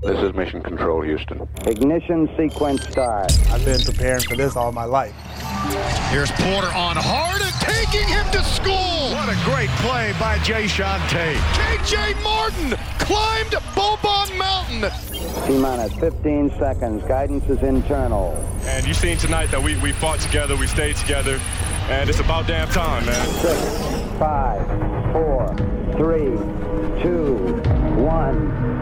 This is Mission Control, Houston. Ignition sequence start. I've been preparing for this all my life. Here's Porter on hard and taking him to school. What a great play by Jae'Sean Tate. KJ Martin climbed Bobon Mountain. T minus 15 seconds. Guidance is internal. And you've seen tonight that we, we fought together, we stayed together, and it's about damn time, man. Six, five, four, three, two, one.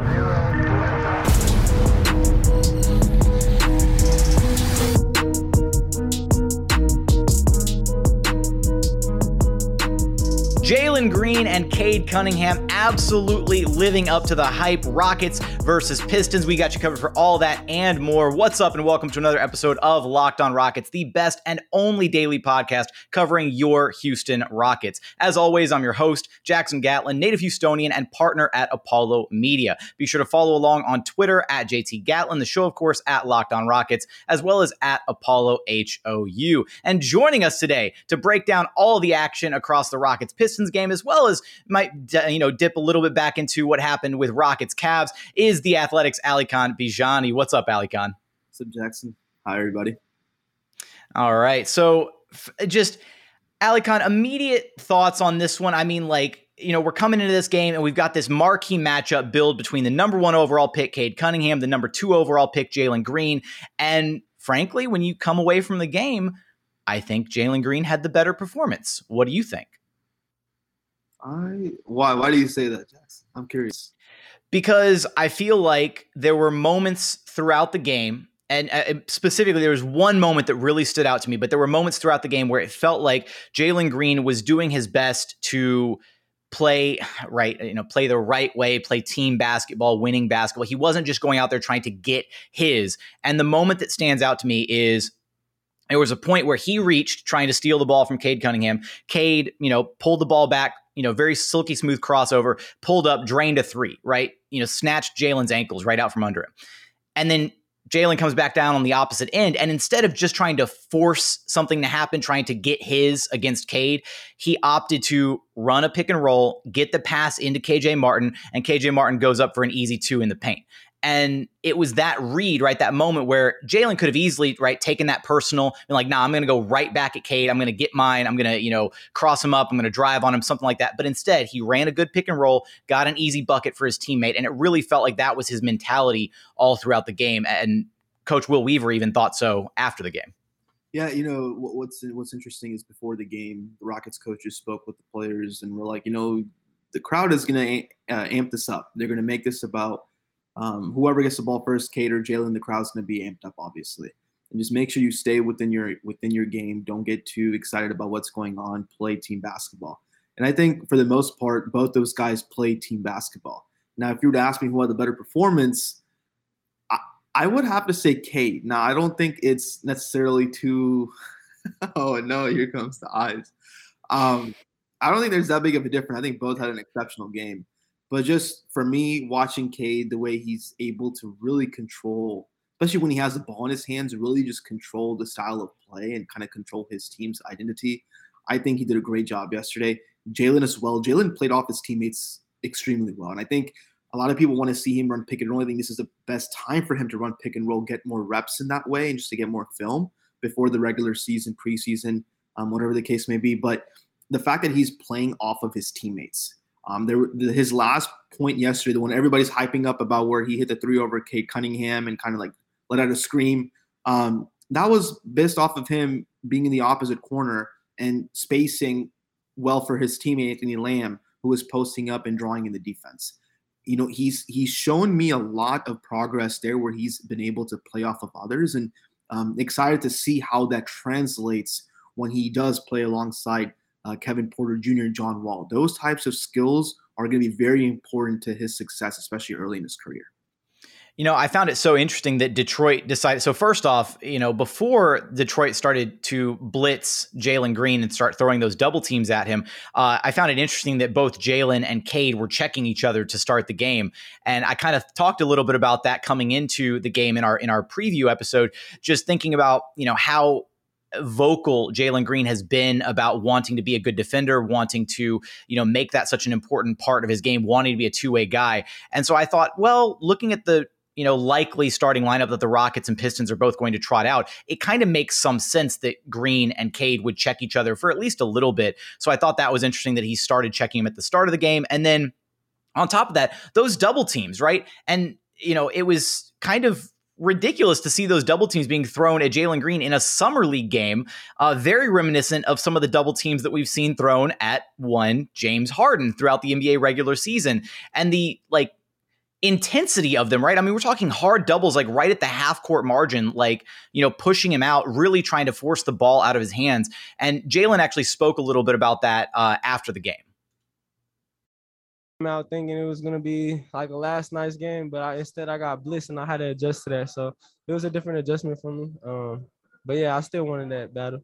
Jalen Green and Cade Cunningham absolutely living up to the hype. Rockets versus Pistons. We got you covered for all that and more. What's up, and welcome to another episode of Locked On Rockets, the best and only daily podcast covering your Houston Rockets. As always, I'm your host, Jackson Gatlin, native Houstonian and partner at Apollo Media. Be sure to follow along on Twitter at JT Gatlin, the show, of course, at Locked On Rockets, as well as at Apollo HOU. And joining us today to break down all the action across the Rockets Pistons Pistons game, as well as might you know dip a little bit back into what happened with Rockets Cavs, is the Athletics Alykhan Bijani. What's up, Alykhan? What's up, Jackson? Hi, everybody. All right, so f- just Alykhan, immediate thoughts on this one. I mean, like you know, we're coming into this game and we've got this marquee matchup build between the number one overall pick, Cade Cunningham, the number two overall pick, Jalen Green. And frankly, when you come away from the game, I think Jalen Green had the better performance. What do you think? I why why do you say that, Jackson? I'm curious. Because I feel like there were moments throughout the game and uh, specifically there was one moment that really stood out to me but there were moments throughout the game where it felt like jalen green was doing his best to play right you know play the right way play team basketball winning basketball he wasn't just going out there trying to get his and the moment that stands out to me is there was a point where he reached trying to steal the ball from Cade Cunningham. Cade, you know, pulled the ball back, you know, very silky smooth crossover, pulled up, drained a three, right? You know, snatched Jalen's ankles right out from under him. And then Jalen comes back down on the opposite end. And instead of just trying to force something to happen, trying to get his against Cade, he opted to run a pick and roll, get the pass into KJ Martin, and KJ Martin goes up for an easy two in the paint. And it was that read, right? That moment where Jalen could have easily, right, taken that personal and like, nah, I'm going to go right back at Cade. I'm going to get mine. I'm going to, you know, cross him up. I'm going to drive on him, something like that. But instead, he ran a good pick and roll, got an easy bucket for his teammate. And it really felt like that was his mentality all throughout the game. And Coach Will Weaver even thought so after the game. Yeah, you know what's what's interesting is before the game, the Rockets coaches spoke with the players and were like, you know, the crowd is going to uh, amp this up. They're going to make this about um, whoever gets the ball first, Cater, Jalen, the crowd's going to be amped up, obviously. And just make sure you stay within your within your game. Don't get too excited about what's going on. Play team basketball. And I think for the most part, both those guys play team basketball. Now, if you were to ask me who had the better performance, I, I would have to say Cade. Now, I don't think it's necessarily too. oh no, here comes the eyes. Um, I don't think there's that big of a difference. I think both had an exceptional game. But just for me, watching Cade, the way he's able to really control, especially when he has the ball in his hands, really just control the style of play and kind of control his team's identity. I think he did a great job yesterday. Jalen as well. Jalen played off his teammates extremely well. And I think a lot of people want to see him run pick and roll. I think this is the best time for him to run pick and roll, get more reps in that way, and just to get more film before the regular season, preseason, um, whatever the case may be. But the fact that he's playing off of his teammates um, there, his last point yesterday, the one everybody's hyping up about where he hit the three over Cade Cunningham and kind of like let out a scream. Um, that was based off of him being in the opposite corner and spacing well for his teammate Anthony Lamb, who was posting up and drawing in the defense. You know, he's he's shown me a lot of progress there where he's been able to play off of others, and um, excited to see how that translates when he does play alongside uh, Kevin Porter Jr., and John Wall. Those types of skills are going to be very important to his success, especially early in his career. You know, I found it so interesting that Detroit decided. So, first off, you know, before Detroit started to blitz Jalen Green and start throwing those double teams at him, uh, I found it interesting that both Jalen and Cade were checking each other to start the game. And I kind of talked a little bit about that coming into the game in our in our preview episode, just thinking about you know how vocal Jalen Green has been about wanting to be a good defender, wanting to, you know, make that such an important part of his game, wanting to be a two-way guy. And so I thought, well, looking at the you know, likely starting lineup that the Rockets and Pistons are both going to trot out, it kind of makes some sense that Green and Cade would check each other for at least a little bit. So I thought that was interesting that he started checking him at the start of the game. And then on top of that, those double teams, right? And, you know, it was kind of ridiculous to see those double teams being thrown at Jalen Green in a summer league game. Uh, very reminiscent of some of the double teams that we've seen thrown at one James Harden throughout the NBA regular season. And the like intensity of them, right? I mean, we're talking hard doubles, like right at the half court margin, like, you know, pushing him out, really trying to force the ball out of his hands. And Jalen actually spoke a little bit about that uh, after the game. Out thinking it was gonna be like a last night's game, but I, instead I got blitzed and I had to adjust to that. So it was a different adjustment for me. Um, but yeah, I still wanted that battle.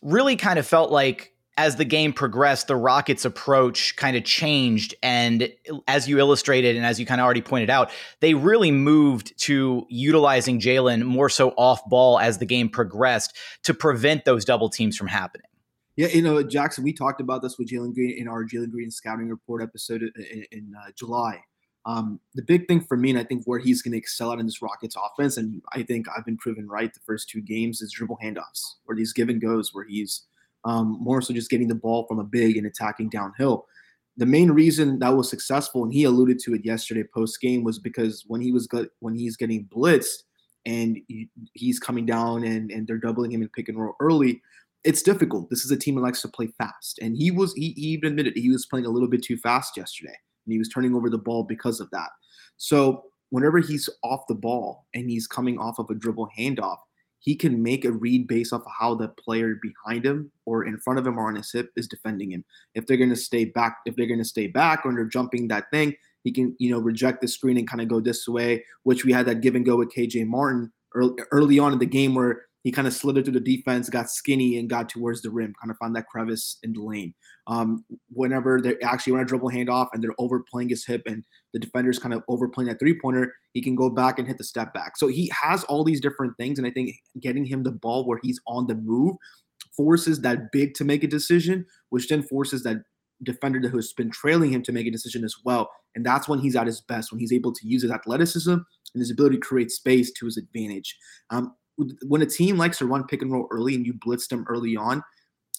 Really, kind of felt like as the game progressed, the Rockets' approach kind of changed. And as you illustrated, and as you kind of already pointed out, they really moved to utilizing Jalen more so off ball as the game progressed to prevent those double teams from happening. Yeah, you know, Jackson, we talked about this with Jalen Green in our Jalen Green scouting report episode in, in uh, July. Um, the big thing for me, and I think where he's going to excel out in this Rockets offense, and I think I've been proven right the first two games, is dribble handoffs, where these give and goes, where he's um, more so just getting the ball from a big and attacking downhill. The main reason that was successful, and he alluded to it yesterday post game, was because when he was good, when he's getting blitzed and he, he's coming down and and they're doubling him in pick and roll early, it's difficult. This is a team that likes to play fast, and he was he, he even admitted he was playing a little bit too fast yesterday, and he was turning over the ball because of that. So whenever he's off the ball and he's coming off of a dribble handoff, he can make a read based off of how the player behind him or in front of him or on his hip is defending him. If they're going to stay back, if they're going to stay back or they're jumping that thing, he can you know reject the screen and kind of go this way. Which we had that give and go with KJ Martin early, early on in the game where he kind of slithered through the defense, got skinny, and got towards the rim, kind of found that crevice in the lane. Um, whenever they actually run a dribble handoff and they're overplaying his hip and the defender's kind of overplaying that three pointer, he can go back and hit the step back. So he has all these different things. And I think getting him the ball where he's on the move forces that big to make a decision, which then forces that defender who's been trailing him to make a decision as well. And that's when he's at his best, when he's able to use his athleticism and his ability to create space to his advantage. Um, when a team likes to run pick and roll early and you blitz them early on,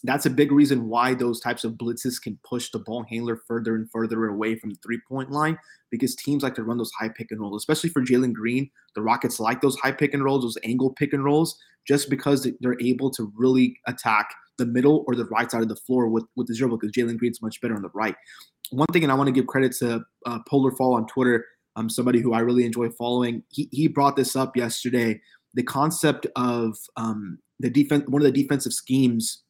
that's a big reason why those types of blitzes can push the ball handler further and further away from the three point line because teams like to run those high pick and rolls, especially for Jalen Green. The Rockets like those high pick and rolls, those angle pick and rolls, just because they're able to really attack the middle or the right side of the floor with, with the dribble because Jalen Green's much better on the right. One thing, and I want to give credit to uh, Polar Fall on Twitter, um, somebody who I really enjoy following. He, he brought this up yesterday the concept of um, the defense, one of the defensive schemes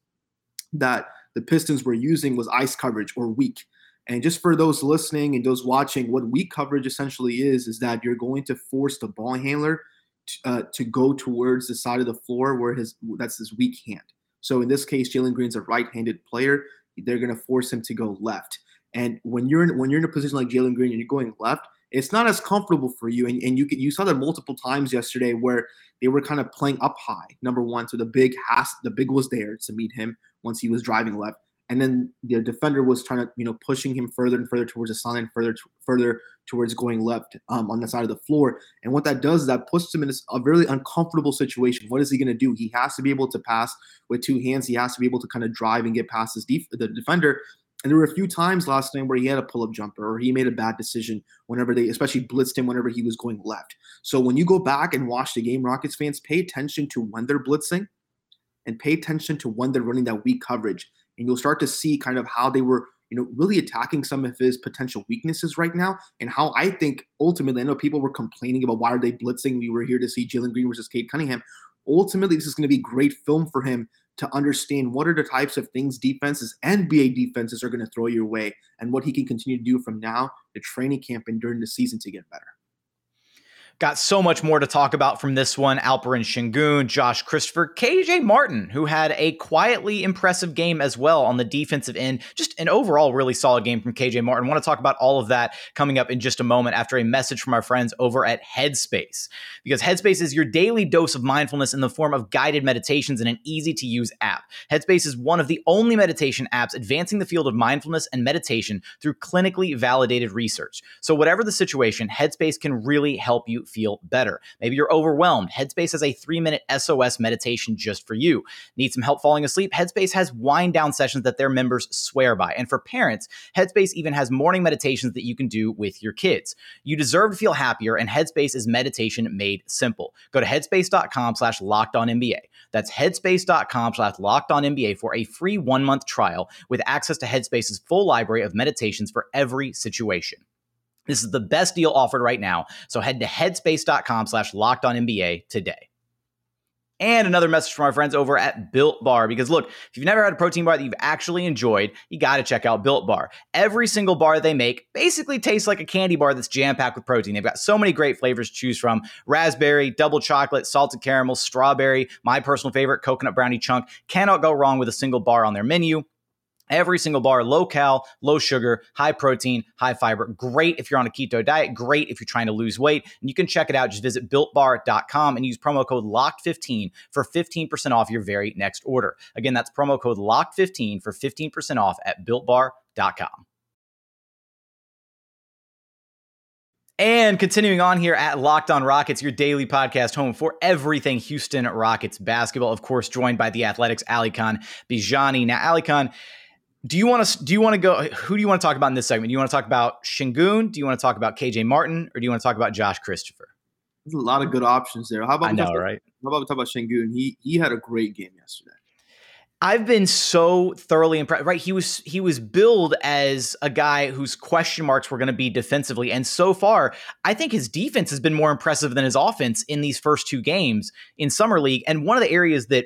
that the Pistons were using was ice coverage or weak. And just for those listening and those watching, what weak coverage essentially is, is that you're going to force the ball handler to, uh, to go towards the side of the floor where his that's his weak hand. So in this case, Jalen Green's a right-handed player. They're going to force him to go left. And when you're in when you're in a position like Jalen Green and you're going left, it's not as comfortable for you. And, and you you saw that multiple times yesterday where they were kind of playing up high. Number one, so the big has the big was there to meet him once he was driving left, and then the defender was trying to you know pushing him further and further towards the sun and further further towards going left um, on the side of the floor. And what that does is that puts him in a really uncomfortable situation. What is he going to do? He has to be able to pass with two hands. He has to be able to kind of drive and get past his def- the defender. And there were a few times last night where he had a pull-up jumper or he made a bad decision whenever they especially blitzed him whenever he was going left. So when you go back and watch the game, Rockets fans, pay attention to when they're blitzing and pay attention to when they're running that weak coverage. And you'll start to see kind of how they were, you know, really attacking some of his potential weaknesses right now. And how I think ultimately, I know people were complaining about why are they blitzing? We were here to see Jalen Green versus Cade Cunningham. Ultimately, this is going to be great film for him to understand what are the types of things defenses, and NBA defenses are going to throw your way and what he can continue to do from now to training camp and during the season to get better. Got so much more to talk about from this one. Alperen Sengun, Josh Christopher, KJ Martin, who had a quietly impressive game as well on the defensive end. Just an overall really solid game from KJ Martin. Want to talk about all of that coming up in just a moment after a message from our friends over at Headspace. Because Headspace is your daily dose of mindfulness in the form of guided meditations in an easy to use app. Headspace is one of the only meditation apps advancing the field of mindfulness and meditation through clinically validated research. So, whatever the situation, Headspace can really help you feel better. Maybe you're overwhelmed. Headspace has a three minute SOS meditation just for you. Need some help falling asleep? Headspace has wind down sessions that their members swear by. And for parents, Headspace even has morning meditations that you can do with your kids. You deserve to feel happier, and Headspace is meditation made simple. Go to headspace.com slash locked on NBA. That's headspace.com slash locked on NBA for a free one month trial with access to Headspace's full library of meditations for every situation. This is the best deal offered right now. So head to headspace.com slash locked on NBA today. And another message from our friends over at Built Bar. Because look, if you've never had a protein bar that you've actually enjoyed, you got to check out Built Bar. Every single bar they make basically tastes like a candy bar that's jam packed with protein. They've got so many great flavors to choose from raspberry, double chocolate, salted caramel, strawberry, my personal favorite, coconut brownie chunk. Cannot go wrong with a single bar on their menu. Every single bar, low cal, low sugar, high protein, high fiber. Great if you're on a keto diet. Great if you're trying to lose weight. And you can check it out. Just visit builtbar.com and use promo code LOCKED15 for 15% off your very next order. Again, that's promo code LOCKED15 for 15% off at builtbar.com. And continuing on here at Locked On Rockets, your daily podcast home for everything Houston Rockets basketball. Of course, joined by the Athletics Alykhan Bijani. Now, Alykhan, do you want to do you want to go who do you want to talk about in this segment? Do you want to talk about Sengun Do you want to talk about KJ Martin or do you want to talk about Josh Christopher? There's a lot of good options there. How about I know, right? How about we talk about Sengun He he had a great game yesterday. I've been so thoroughly impressed. Right, he was he was billed as a guy whose question marks were going to be defensively, and so far, I think his defense has been more impressive than his offense in these first two games in summer league. And one of the areas that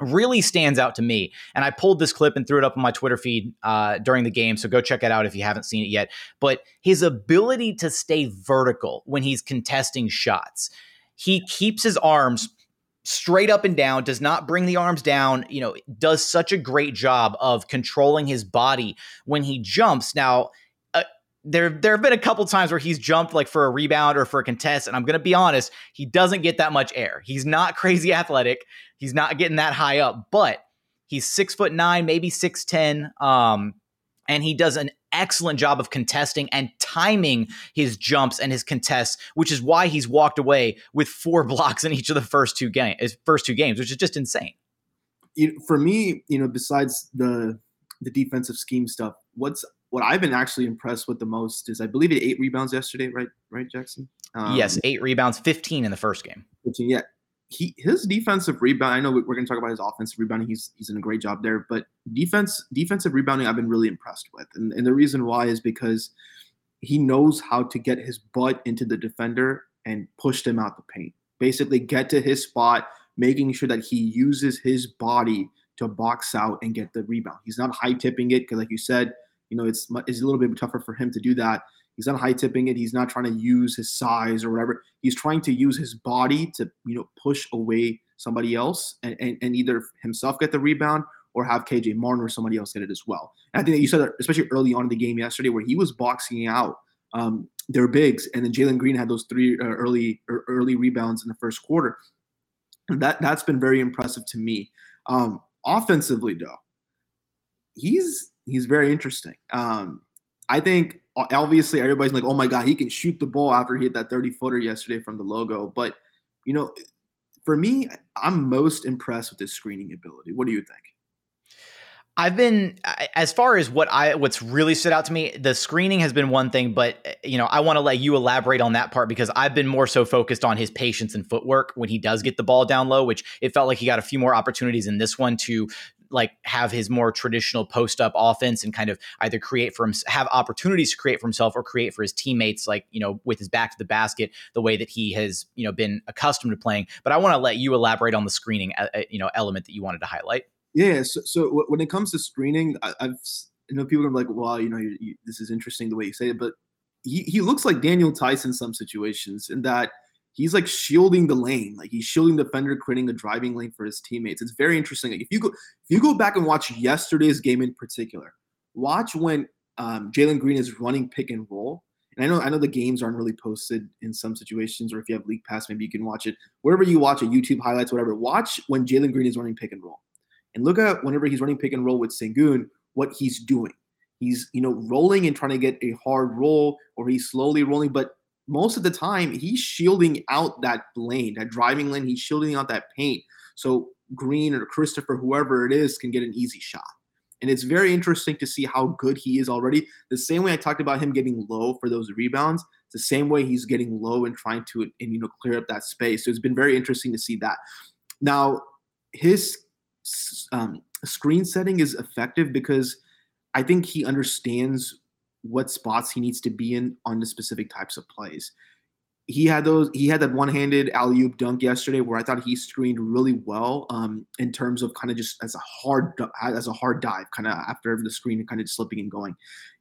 really stands out to me. And I pulled this clip and threw it up on my Twitter feed uh, during the game. So go check it out if you haven't seen it yet. But his ability to stay vertical when he's contesting shots, he keeps his arms straight up and down does not bring the arms down you know does such a great job of controlling his body when he jumps now there there have been a couple times where he's jumped like for a rebound or for a contest and i'm going to be honest he doesn't get that much air. He's not crazy athletic. He's not getting that high up but he's six foot nine maybe six ten um and he does an excellent job of contesting and timing his jumps and his contests which is why he's walked away with four blocks in each of the first two games first two games which is just insane. For me you know besides the the defensive scheme stuff what's what I've been actually impressed with the most is I believe he eight rebounds yesterday, right? Right, Jackson? Um, yes, eight rebounds, 15 in the first game. 15, yeah. He his defensive rebound. I know we're going to talk about his offensive rebounding. He's he's in a great job there, but defense defensive rebounding I've been really impressed with, and and the reason why is because he knows how to get his butt into the defender and push them out the paint. Basically, get to his spot, making sure that he uses his body to box out and get the rebound. He's not high tipping it because, like you said, you know, it's it's a little bit tougher for him to do that. He's not high tipping it. He's not trying to use his size or whatever. He's trying to use his body to, you know, push away somebody else and, and, and either himself get the rebound or have KJ Martin or somebody else get it as well. And I think that you said that especially early on in the game yesterday where he was boxing out um, their bigs, and then Jalen Green had those three uh, early er, early rebounds in the first quarter. And that that's been very impressive to me. Um, offensively, though, he's he's very interesting. Um, I think obviously everybody's like, oh my god, he can shoot the ball after he hit that 30 footer yesterday from the logo. But you know, for me, I'm most impressed with his screening ability. What do you think? I've been as far as what I what's really stood out to me, the screening has been one thing, but you know, I want to let you elaborate on that part because I've been more so focused on his patience and footwork when he does get the ball down low, which it felt like he got a few more opportunities in this one to like have his more traditional post up offense and kind of either create for him have opportunities to create for himself or create for his teammates like you know with his back to the basket the way that he has you know been accustomed to playing. But i want to let you elaborate on the screening uh, uh, you know element that you wanted to highlight. Yeah so, so when it comes to screening I, have you know people are like well you know you, you, this is interesting the way you say it but he, he looks like daniel tyson in some situations in that he's like shielding the lane, like he's shielding the defender, creating a driving lane for his teammates. It's very interesting. Like if you go if you go back and watch yesterday's game in particular, watch when um, Jalen Green is running pick and roll. And I know I know the games aren't really posted in some situations, or if you have League Pass, maybe you can watch it wherever you watch it, YouTube highlights, whatever. Watch when Jalen Green is running pick and roll, and look at whenever he's running pick and roll with Sengun, what he's doing. He's you know rolling and trying to get a hard roll, or he's slowly rolling, but most of the time he's shielding out that lane, that driving lane. He's shielding out that paint. So Green or Christopher, whoever it is, can get an easy shot. And it's very interesting to see how good he is already. The same way I talked about him getting low for those rebounds, the same way he's getting low and trying to and you know clear up that space. So it's been very interesting to see that. Now his um, screen setting is effective because I think he understands what spots he needs to be in on the specific types of plays. He had those. He had that one-handed alley oop dunk yesterday, where I thought he screened really well um, in terms of kind of just as a hard as a hard dive, kind of after the screen and kind of slipping and going.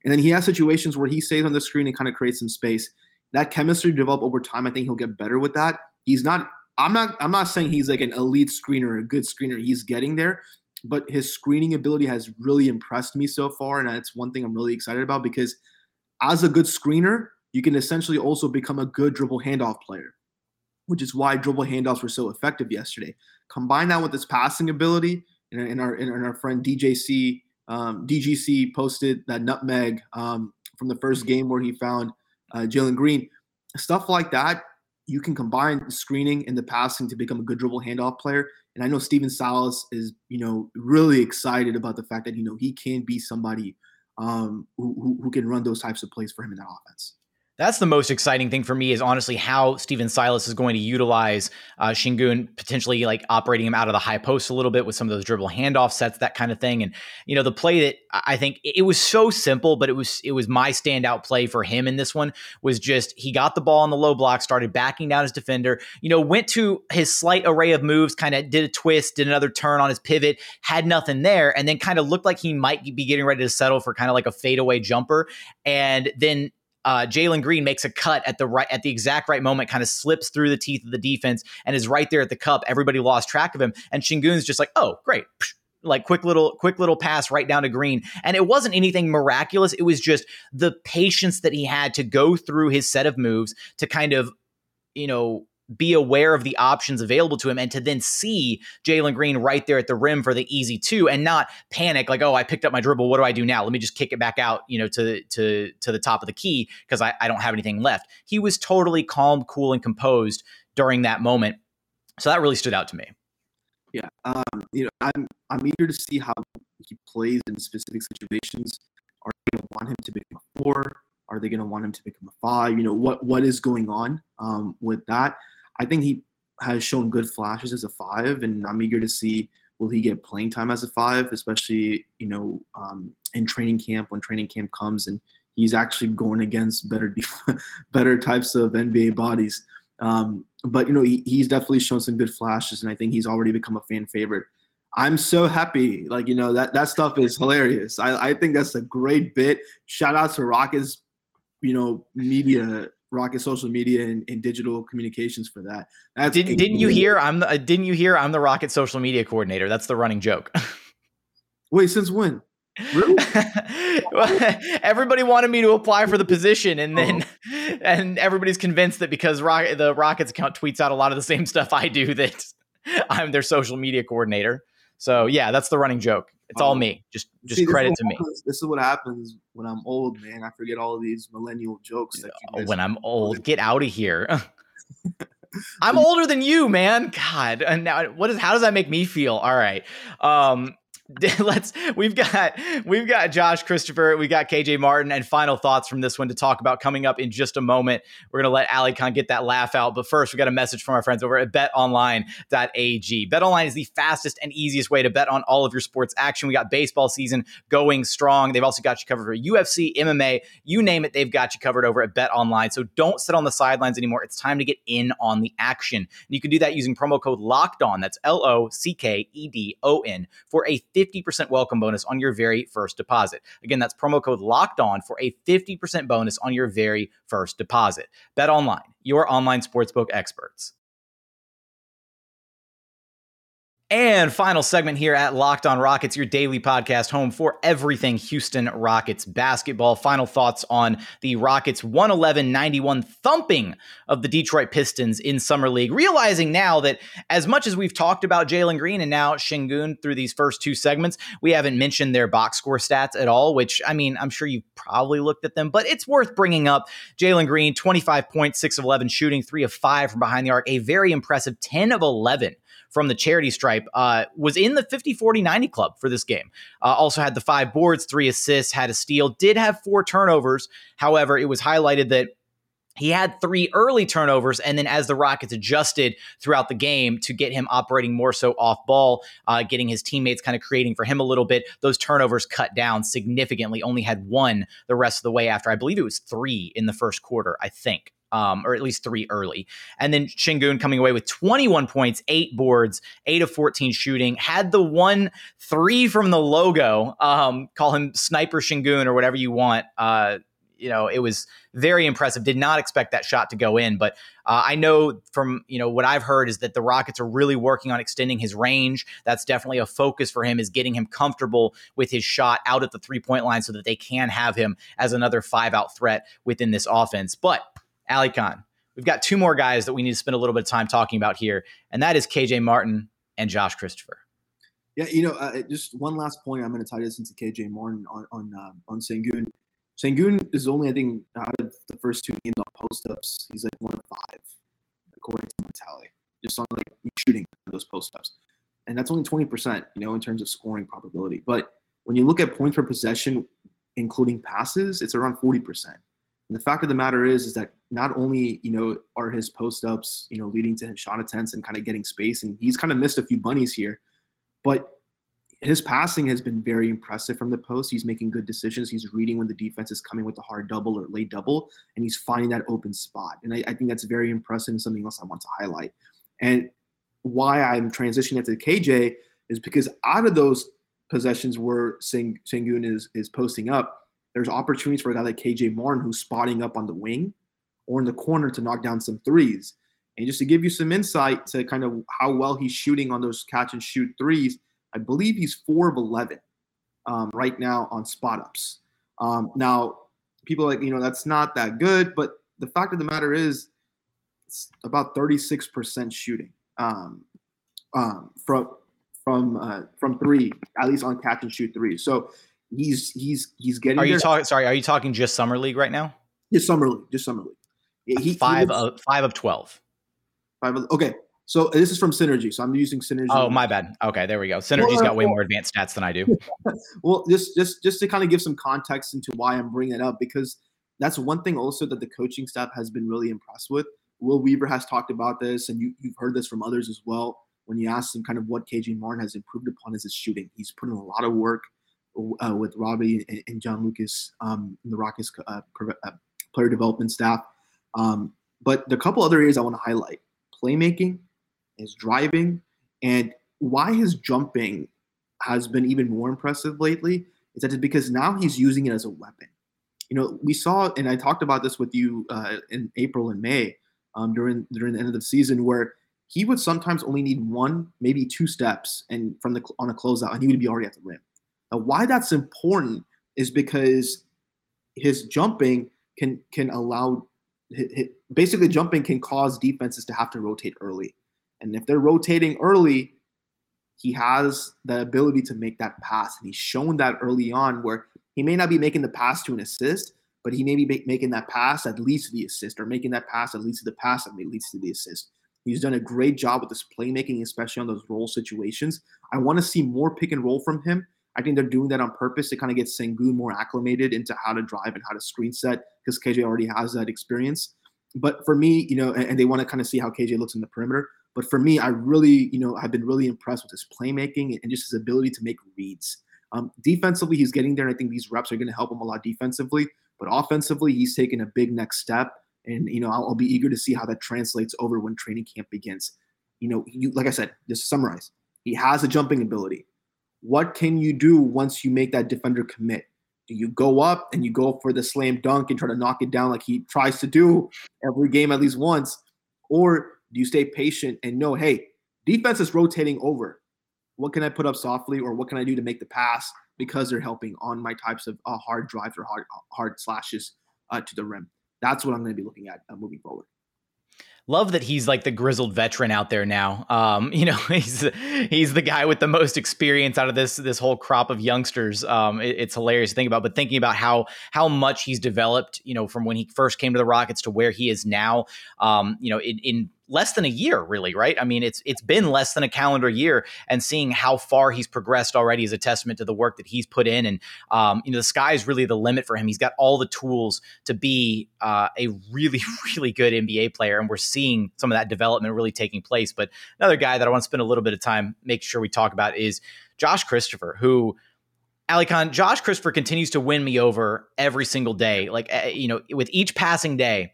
And then he has situations where he stays on the screen and kind of creates some space. That chemistry develop over time. I think he'll get better with that. He's not. I'm not. I'm not saying he's like an elite screener, a good screener. He's getting there, but his screening ability has really impressed me so far, and that's one thing I'm really excited about because as a good screener, you can essentially also become a good dribble handoff player, which is why dribble handoffs were so effective yesterday. Combine that with his passing ability, and, and our and our friend DJC um, DGC posted that nutmeg um, from the first game where he found uh, Jalen Green. Stuff like that, you can combine the screening and the passing to become a good dribble handoff player. And I know Stephen Silas is, you know, really excited about the fact that you know he can be somebody um, who, who can run those types of plays for him in that offense. That's the most exciting thing for me is honestly how Stephen Silas is going to utilize uh, Sengun, potentially like operating him out of the high post a little bit with some of those dribble handoff sets, that kind of thing. And you know, the play that I think it was so simple, but it was it was my standout play for him in this one was just he got the ball on the low block, started backing down his defender, you know, went to his slight array of moves, kind of did a twist, did another turn on his pivot, had nothing there, and then kind of looked like he might be getting ready to settle for kind of like a fadeaway jumper, and then uh, Jalen Green makes a cut at the right at the exact right moment, kind of slips through the teeth of the defense and is right there at the cup. Everybody lost track of him, and Sengun's just like, "Oh, great." like quick little quick little pass right down to green and it wasn't anything miraculous it was just the patience that he had to go through his set of moves to kind of you know be aware of the options available to him and to then see Jalen Green right there at the rim for the easy two and not panic like, oh, I picked up my dribble. What do I do now? Let me just kick it back out, you know, to to to the top of the key because I, I don't have anything left. He was totally calm, cool, and composed during that moment. So that really stood out to me. Yeah. Um, you know, I'm I'm eager to see how he plays in specific situations. Are you want him to become a four? Are they gonna want him to become a five? You know, what what is going on um, with that? I think he has shown good flashes as a five, and I'm eager to see will he get playing time as a five, especially you know um, in training camp when training camp comes and he's actually going against better better types of NBA bodies. Um, but you know he, he's definitely shown some good flashes, and I think he's already become a fan favorite. I'm so happy. Like, you know, that, that stuff is hilarious. I, I think that's a great bit. Shout out to Rockets, you know, media Rocket social media and, and digital communications for that. That's didn't, didn't you hear? I'm the, uh, didn't you hear? I'm the Rocket social media coordinator. That's the running joke. Wait, since when? Really? everybody wanted me to apply for the position, and then oh. and everybody's convinced that because Rocket, the Rockets account tweets out a lot of the same stuff I do, that I'm their social media coordinator. So yeah, that's the running joke. It's all me. Just just See, credit to me. Happens, this is what happens when I'm old, man. I forget all of these millennial jokes. That when I'm old, get out of here. I'm older than you, man. God, and now what is? How does that make me feel? All right. Um, let's we've got we've got Josh Christopher, we got KJ Martin, and final thoughts from this one to talk about coming up in just a moment. We're gonna let Alykhan get that laugh out, but first we got a message from our friends over at BetOnline.ag. BetOnline is the fastest and easiest way to bet on all of your sports action. We got baseball season going strong. They've also got you covered for UFC, MMA, you name it, they've got you covered over at BetOnline. So don't sit on the sidelines anymore. It's time to get in on the action. And you can do that using promo code Locked On. That's L O C K E D O N for a 50% welcome bonus on your very first deposit. Again, that's promo code locked on for a 50% bonus on your very first deposit. Bet online, your online sportsbook experts. And final segment here at Locked On Rockets, your daily podcast home for everything Houston Rockets basketball. Final thoughts on the Rockets 111 91 thumping of the Detroit Pistons in Summer League. Realizing now that as much as we've talked about Jalen Green and now Sengun through these first two segments, we haven't mentioned their box score stats at all, which I mean, I'm sure you've probably looked at them, but it's worth bringing up. Jalen Green, 25 points, 6 of 11 shooting, 3 of 5 from behind the arc, a very impressive 10 of 11 from the charity stripe, uh, was in the 50 40 90 club for this game. Uh, also had the five boards, three assists, had a steal, did have four turnovers. However, it was highlighted that he had three early turnovers, and then as the Rockets adjusted throughout the game to get him operating more so off ball, uh, getting his teammates kind of creating for him a little bit, those turnovers cut down significantly. Only had one the rest of the way after I believe it was three in the first quarter, I think um, or at least three early. And then Sengun coming away with 21 points, eight boards, eight of 14 shooting, had the one three from the logo. Um, call him Sniper Sengun or whatever you want. Uh, you know, it was very impressive. Did not expect that shot to go in, but uh, I know from you know what I've heard is that the Rockets are really working on extending his range. That's definitely a focus for him is getting him comfortable with his shot out at the three point line so that they can have him as another five out threat within this offense. But Alykhan. We've got two more guys that we need to spend a little bit of time talking about here, and that is KJ Martin and Josh Christopher. Yeah, you know, uh, just one last point. I'm going to tie this into KJ Martin on on uh, on Sengun. Sengun is only, I think, out of the first two games on post ups, he's like one of five, according to my tally, just on like shooting those post ups, and that's only 20 percent, you know, in terms of scoring probability. But when you look at points per possession, including passes, it's around 40 percent. And the fact of the matter is, is that not only you know are his post ups you know leading to shot attempts and kind of getting space, and he's kind of missed a few bunnies here, but his passing has been very impressive from the post. He's making good decisions. He's reading when the defense is coming with a hard double or late double, and he's finding that open spot. And I, I think that's very impressive and something else I want to highlight. And why I'm transitioning to KJ is because out of those possessions where Sing, Sengun is is posting up, there's opportunities for a guy like KJ Martin who's spotting up on the wing or in the corner to knock down some threes. And just to give you some insight to kind of how well he's shooting on those catch and shoot threes, I believe he's four of 11 um, right now on spot ups. Um, now, people like, you know, that's not that good, but the fact of the matter is, it's about 36% shooting um, um, from from uh, from three, at least on catch and shoot three. So he's he's he's getting. Are you talking? Sorry, are you talking just summer league right now? Just summer league, just summer league. He, five he of five of twelve. Five of okay. So this is from Synergy. So I'm using Synergy. Oh, my bad. Okay, there we go. Synergy's got way more advanced stats than I do. well, just just just to kind of give some context into why I'm bringing it up because that's one thing also that the coaching staff has been really impressed with. Will Weaver has talked about this, and you, you've heard this from others as well. When you ask him kind of what KJ Martin has improved upon is his shooting. He's put in a lot of work uh, with Robbie and, and, John Lucas um, the Rockets uh, uh, player development staff. Um, but the couple other areas I want to highlight: playmaking, his driving, and why his jumping has been even more impressive lately. Is that it's because now he's using it as a weapon. You know, we saw, and I talked about this with you uh, in April and May um, during during the end of the season, where he would sometimes only need one, maybe two steps, and from the on a closeout, and he would be already at the rim. Why that's important is because his jumping can can allow basically jumping can cause defenses to have to rotate early, and if they're rotating early, he has the ability to make that pass, and he's shown that early on where he may not be making the pass to an assist, but he may be making that pass at least to the assist, or making that pass at least to the pass that leads to the assist. He's done a great job with this playmaking, especially on those roll situations. I want to see more pick and roll from him I think they're doing that on purpose to kind of get Sengun more acclimated into how to drive and how to screen set because KJ already has that experience. But for me, you know, and, and they want to kind of see how KJ looks in the perimeter. But for me, I really, you know, I've been really impressed with his playmaking and just his ability to make reads. Um, defensively, he's getting there, and I think these reps are going to help him a lot defensively. But offensively, he's taken a big next step, and you know, I'll, I'll be eager to see how that translates over when training camp begins. You know, you, like I said, just to summarize, he has a jumping ability. What can you do once you make that defender commit? Do you go up and you go for the slam dunk and try to knock it down like he tries to do every game at least once? Or do you stay patient and know, hey, defense is rotating over. What can I put up softly or what can I do to make the pass because they're helping on my types of uh, hard drives or hard, hard slashes uh, to the rim? That's what I'm going to be looking at uh, moving forward love that he's like the grizzled veteran out there now. Um, you know, he's he's the guy with the most experience out of this this whole crop of youngsters. Um, it, it's hilarious to think about, but thinking about how how much he's developed, you know, from when he first came to the Rockets to where he is now. Um, you know, in, in less than a year, really, right? I mean, it's it's been less than a calendar year, and seeing how far he's progressed already is a testament to the work that he's put in. And um, you know, the sky is really the limit for him. He's got all the tools to be uh, a really, really good NBA player, and we're seeing some of that development really taking place. But another guy that I want to spend a little bit of time making sure we talk about is Josh Christopher, who. Alykhan, Josh Christopher continues to win me over every single day. Like, eh, you know, with each passing day,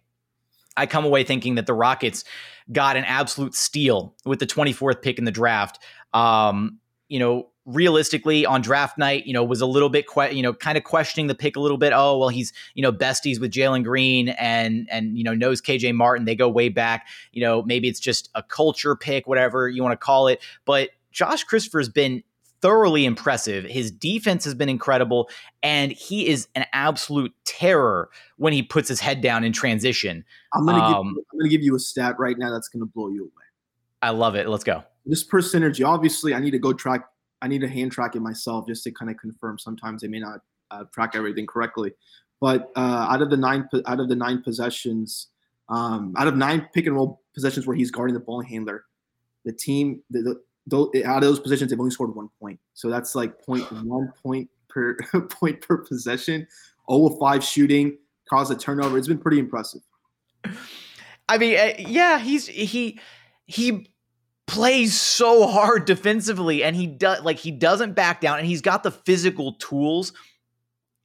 I come away thinking that the Rockets got an absolute steal with the 24th pick in the draft. Um, you know, realistically on draft night, you know, was a little bit, que- you know, kind of questioning the pick a little bit. Oh, well, he's, you know, besties with Jalen Green and, and, you know, knows KJ Martin. They go way back. You know, maybe it's just a culture pick, whatever you want to call it. But Josh Christopher's been thoroughly impressive. His defense has been incredible, and he is an absolute terror when he puts his head down in transition. I'm gonna, um, give, you, I'm gonna give you a stat right now that's gonna blow you away. I love it. Let's go. This percentage, obviously, I need to go track. I need to hand track it myself just to kind of confirm. Sometimes they may not uh, track everything correctly, but uh, out of the nine, out of the nine possessions, um, out of nine pick and roll possessions where he's guarding the ball handler, the team, the, the out of those positions, they've only scored one point. So that's like point one point per point per possession. 0 5 shooting, caused a turnover. It's been pretty impressive. I mean, uh, yeah, he's he he plays so hard defensively, and he does like he doesn't back down, and he's got the physical tools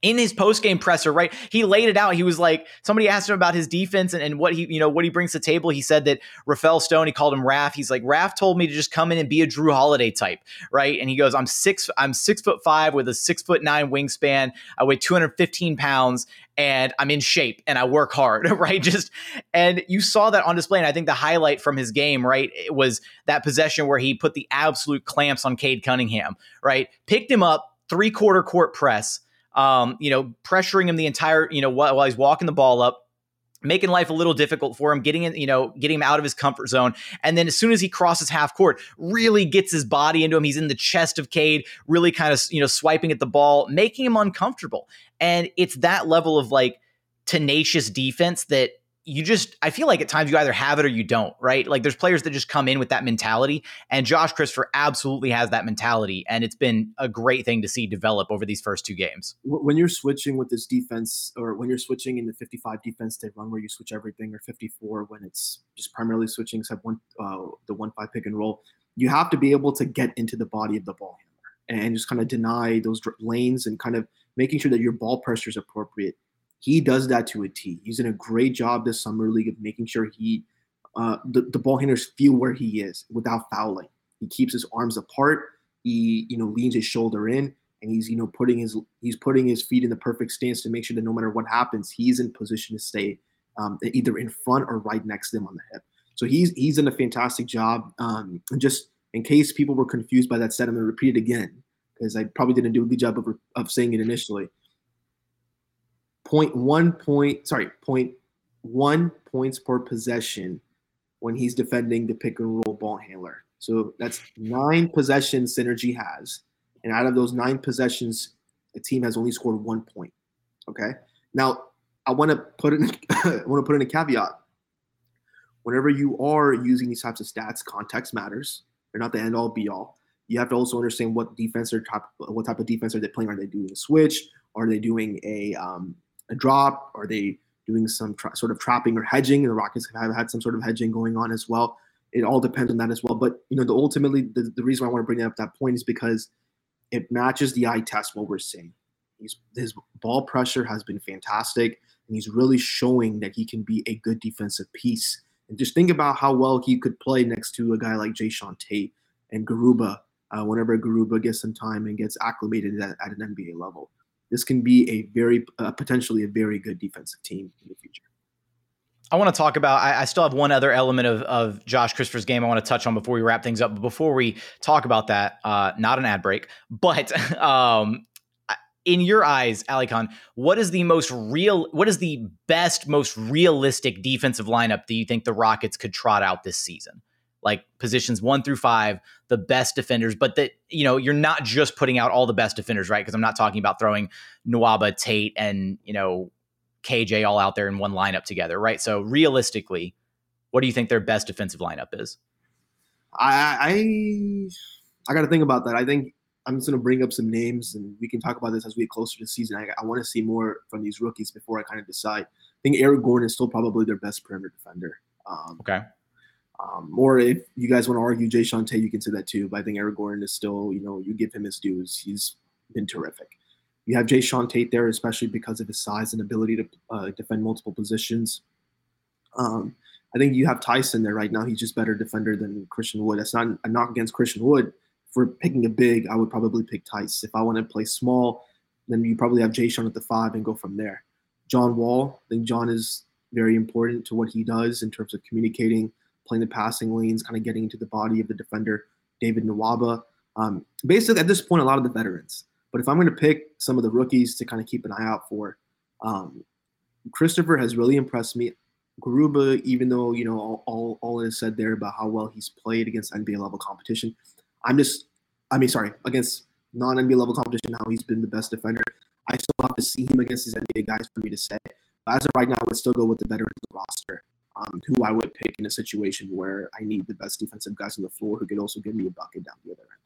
in his post-game presser, right? He laid it out. He was like, somebody asked him about his defense and, and what he, you know, what he brings to the table. He said that Rafael Stone, he called him Raf. He's like, Raf told me to just come in and be a Jrue Holiday type, right? And he goes, I'm six, I'm six foot five with a six foot nine wingspan. I weigh 215 pounds and I'm in shape and I work hard, right? Just and you saw that on display. And I think the highlight from his game, right, was that possession where he put the absolute clamps on Cade Cunningham, right? Picked him up, three quarter court press um, you know, pressuring him the entire, you know, while, while he's walking the ball up making life a little difficult for him, getting in, you know, getting him out of his comfort zone. And then as soon as he crosses half court, really gets his body into him. He's in the chest of Cade, really kind of, you know, swiping at the ball, making him uncomfortable. And it's that level of like tenacious defense that you just I feel like at times you either have it or you don't, right? Like there's players that just come in with that mentality, and Josh Christopher absolutely has that mentality, and it's been a great thing to see develop over these first two games. When you're switching with this defense, or when you're switching in the 55 defense they run where you switch everything, or 54 when it's just primarily switching except one uh, the one five pick and roll, you have to be able to get into the body of the ball handler and just kind of deny those lanes and kind of making sure that your ball pressure is appropriate he does that to a T. He's in a great job this summer league of making sure he uh, the, the ball handlers feel where he is without fouling. He keeps his arms apart. He you know leans his shoulder in, and he's you know putting his he's putting his feet in the perfect stance to make sure that no matter what happens, he's in position to stay um, either in front or right next to him on the hip. So he's he's done a fantastic job. Um, and just in case people were confused by that set, I'm going to repeat it again because I probably didn't do a good job of, of saying it initially. Point one point, sorry, point one points per possession when he's defending the pick and roll ball handler. So that's nine possessions Synergy has. And out of those nine possessions, the team has only scored one point. Okay. Now I want to put in I want to put in a caveat. Whenever you are using these types of stats, context matters. They're not the end all be all. You have to also understand what defense are type, what type of defense are they playing? Are they doing a switch? Are they doing a um, a drop? Are they doing some tra- sort of trapping or hedging? The Rockets have had some sort of hedging going on as well. It all depends on that as well. But you know, the ultimately the, the reason I want to bring up that point is because it matches the eye test what we're seeing. He's, his ball pressure has been fantastic, and he's really showing that he can be a good defensive piece. And just think about how well he could play next to a guy like Jae'Sean Tate and Garuba uh, whenever Garuba gets some time and gets acclimated at, at an NBA level this can be a very uh, potentially a very good defensive team in the future. I want to talk about. I, I, still have one other element of, of Josh Christopher's game I want to touch on before we wrap things up. But before we talk about that, uh, not an ad break, but um, in your eyes, Alykhan, what is the most real? What is the best, most realistic defensive lineup that you think the Rockets could trot out this season? Like positions one through five, the best defenders, but that you know you're not just putting out all the best defenders, right? Because I'm not talking about throwing Nwaba, Tate, and you know KJ all out there in one lineup together, right? So realistically, what do you think their best defensive lineup is? I I, I got to think about that. I think I'm just going to bring up some names, and we can talk about this as we get closer to the season. I, I want to see more from these rookies before I kind of decide. I think Eric Gordon is still probably their best perimeter defender. Um, okay. Um, or if you guys want to argue Jae'Sean Tate, you can say that too. But I think Eric Gordon is still, you know, you give him his dues. He's been terrific. You have Jae'Sean Tate there, especially because of his size and ability to uh, defend multiple positions. Um, I think you have Tyson there right now. He's just better defender than Christian Wood. That's not a knock against Christian Wood. For picking a big, I would probably pick Tyson. If I want to play small, then you probably have Jae'Sean at the five and go from there. John Wall, I think John is very important to what he does in terms of communicating, playing the passing lanes, kind of getting into the body of the defender. David Nwaba. Um, basically, at this point, a lot of the veterans. But if I'm going to pick some of the rookies to kind of keep an eye out for, um, Christopher has really impressed me. Garuba, even though you know all, all, all is said there about how well he's played against NBA level competition, I'm just, I mean, sorry, against non NBA level competition, how he's been the best defender. I still have to see him against these NBA guys for me to say. But as of right now, I would still go with the veterans roster, um, who I would pick in a situation where I need the best defensive guys on the floor who could also give me a bucket down the other end.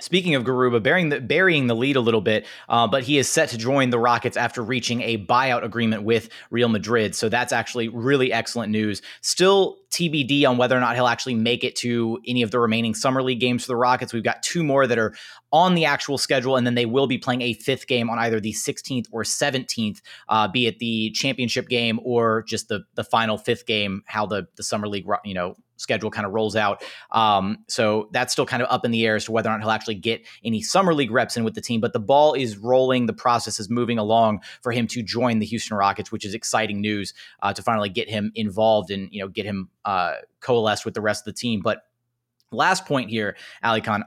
Speaking of Garuba, burying the, burying the lead a little bit, uh, but he is set to join the Rockets after reaching a buyout agreement with Real Madrid. So that's actually really excellent news. Still TBD on whether or not he'll actually make it to any of the remaining Summer League games for the Rockets. We've got two more that are on the actual schedule, and then they will be playing a fifth game on either the 16th or 17th, uh, be it the championship game or just the the final fifth game. How the the Summer League you know schedule kind of rolls out. Um, so that's still kind of up in the air as to whether or not he'll actually get any summer league reps in with the team. But the ball is rolling, the process is moving along for him to join the Houston Rockets, which is exciting news uh, to finally get him involved and you know get him uh, coalesced with the rest of the team. But last point here, Alykhan,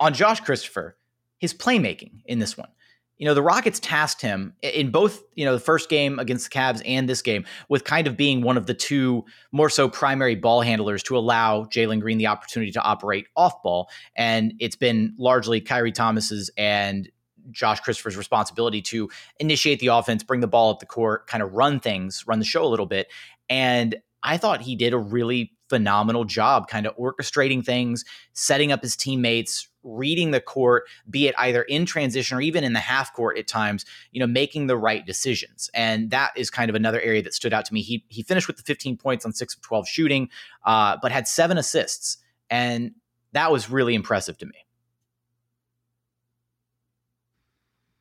on Josh Christopher, his playmaking in this one you know, the Rockets tasked him in both, you know, the first game against the Cavs and this game with kind of being one of the two more so primary ball handlers to allow Jalen Green the opportunity to operate off ball. And it's been largely Khyri Thomas's and Josh Christopher's responsibility to initiate the offense, bring the ball up the court, kind of run things, run the show a little bit. And I thought he did a really phenomenal job kind of orchestrating things, setting up his teammates, reading the court, be it either in transition or even in the half court at times, you know, making the right decisions. And that is kind of another area that stood out to me. He he finished with the 15 points on six of 12 shooting, uh, but had seven assists. And that was really impressive to me.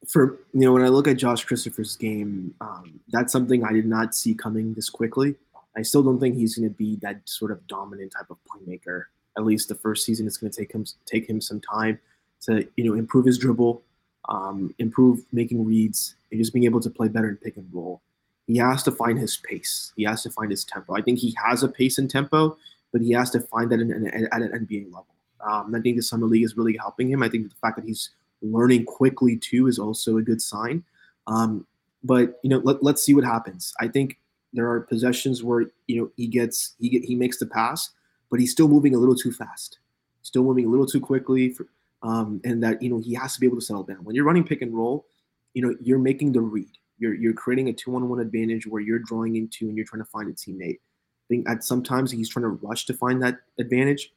For you know, when I look at Josh Christopher's game, um, that's something I did not see coming this quickly. I still don't think he's going to be that sort of dominant type of playmaker at least the first season. It's going to take him take him some time to you know improve his dribble, um, improve making reads, and just being able to play better in pick and roll. He has to find his pace. He has to find his tempo. I think he has a pace and tempo, but he has to find that in, in, at an NBA level. Um, I think the summer league is really helping him. I think the fact that he's learning quickly too is also a good sign. Um, but you know, let, let's see what happens. I think there are possessions where you know he gets he get, he makes the pass, but he's still moving a little too fast, still moving a little too quickly, for, um, and that you know he has to be able to settle down. When you're running pick and roll, you know you're making the read. You're you're creating a two-on-one advantage where you're drawing into and you're trying to find a teammate. I think at sometimes he's trying to rush to find that advantage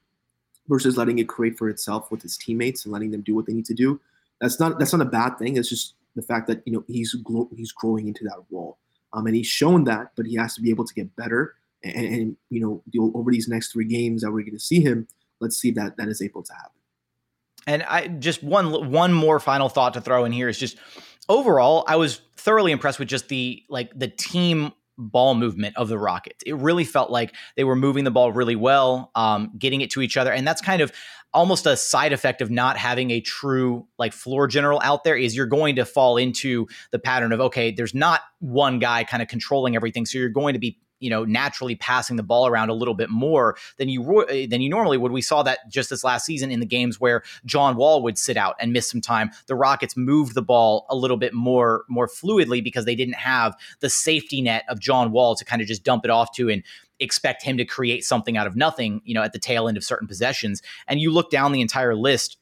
versus letting it create for itself with his teammates and letting them do what they need to do. That's not that's not a bad thing. It's just the fact that you know he's he's growing into that role, um, and he's shown that, but he has to be able to get better and, and you know over these next three games that we're going to see him, let's see that that is able to happen. And I just one one more final thought to throw in here is just overall, I was thoroughly impressed with just the like the team ball movement of the Rockets. It really felt like they were moving the ball really well, um, getting it to each other, and that's kind of almost a side effect of not having a true like floor general out there is you're going to fall into the pattern of okay there's not one guy kind of controlling everything so you're going to be you know naturally passing the ball around a little bit more than you eh, than you normally would. We saw that just this last season in the games where John Wall would sit out and miss some time. The Rockets moved the ball a little bit more more fluidly because they didn't have the safety net of John Wall to kind of just dump it off to and expect him to create something out of nothing, you know, at the tail end of certain possessions. And you look down the entire list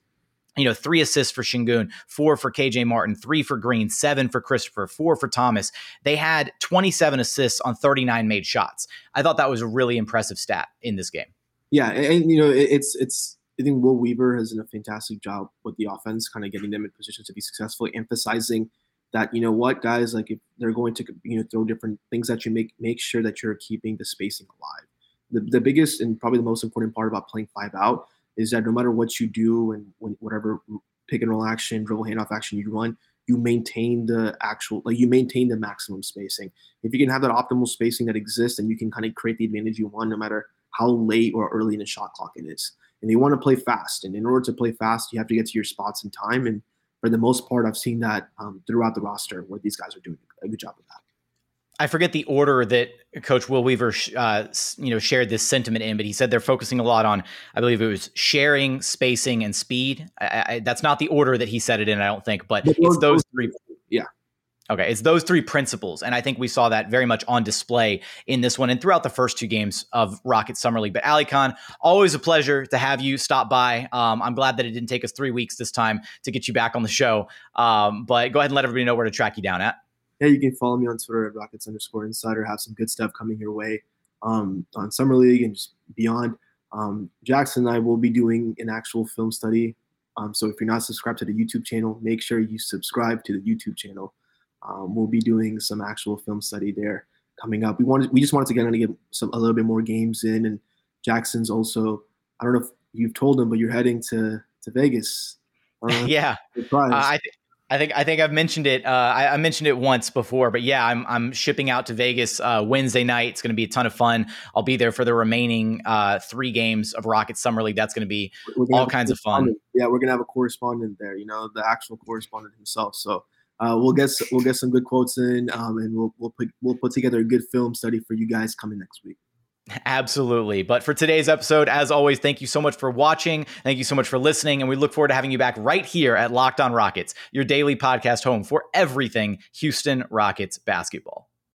you know, three assists for Sengun, four for KJ Martin, three for Green, seven for Christopher, four for Thomas. They had 27 assists on 39 made shots. I thought that was a really impressive stat in this game. Yeah, and, and you know, it's it's I think Will Weaver has done a fantastic job with the offense, kind of getting them in position to be successful, emphasizing that you know what guys like if they're going to you know throw different things at you, make make sure that you're keeping the spacing alive. The, the biggest and probably the most important part about playing five out is that no matter what you do and when, whatever pick and roll action, dribble handoff action you run, you maintain the actual like you maintain the maximum spacing. If you can have that optimal spacing that exists and you can kind of create the advantage you want no matter how late or early in the shot clock it is. And you want to play fast. And in order to play fast, you have to get to your spots in time. And for the most part, I've seen that um, throughout the roster where these guys are doing a good job of that. I forget the order that Coach Will Weaver, uh, you know, shared this sentiment in, but he said they're focusing a lot on, I believe it was sharing, spacing, and speed. I, I, that's not the order that he said it in, I don't think, but it's those three. Yeah. Okay, it's those three principles, and I think we saw that very much on display in this one and throughout the first two games of Rocket Summer League. But Alykhan, always a pleasure to have you stop by. Um, I'm glad that it didn't take us three weeks this time to get you back on the show. Um, but go ahead and let everybody know where to track you down at yeah, you can follow me on Twitter at Rockets underscore Insider. Have some good stuff coming your way um, on Summer League and just beyond. Um, Jackson and I will be doing an actual film study. Um, so if you're not subscribed to the YouTube channel, make sure you subscribe to the YouTube channel. Um, we'll be doing some actual film study there coming up. We wanted, we just wanted to get to get some a little bit more games in, and Jackson's also. I don't know if you've told him, but you're heading to to Vegas. Uh, yeah, uh, I th- I think I think I've mentioned it. Uh, I, I, mentioned it once before, but yeah, I'm I'm shipping out to Vegas uh, Wednesday night. It's going to be a ton of fun. I'll be there for the remaining uh, three games of Rocket Summer League. That's going to be all kinds of fun. Yeah, we're gonna have a correspondent there. You know, the actual correspondent himself. So uh, we'll get we'll get some good quotes in, um, and we'll we'll put we'll put together a good film study for you guys coming next week. Absolutely. But for today's episode, as always, thank you so much for watching. Thank you so much for listening. And we look forward to having you back right here at Locked On Rockets, your daily podcast home for everything Houston Rockets basketball.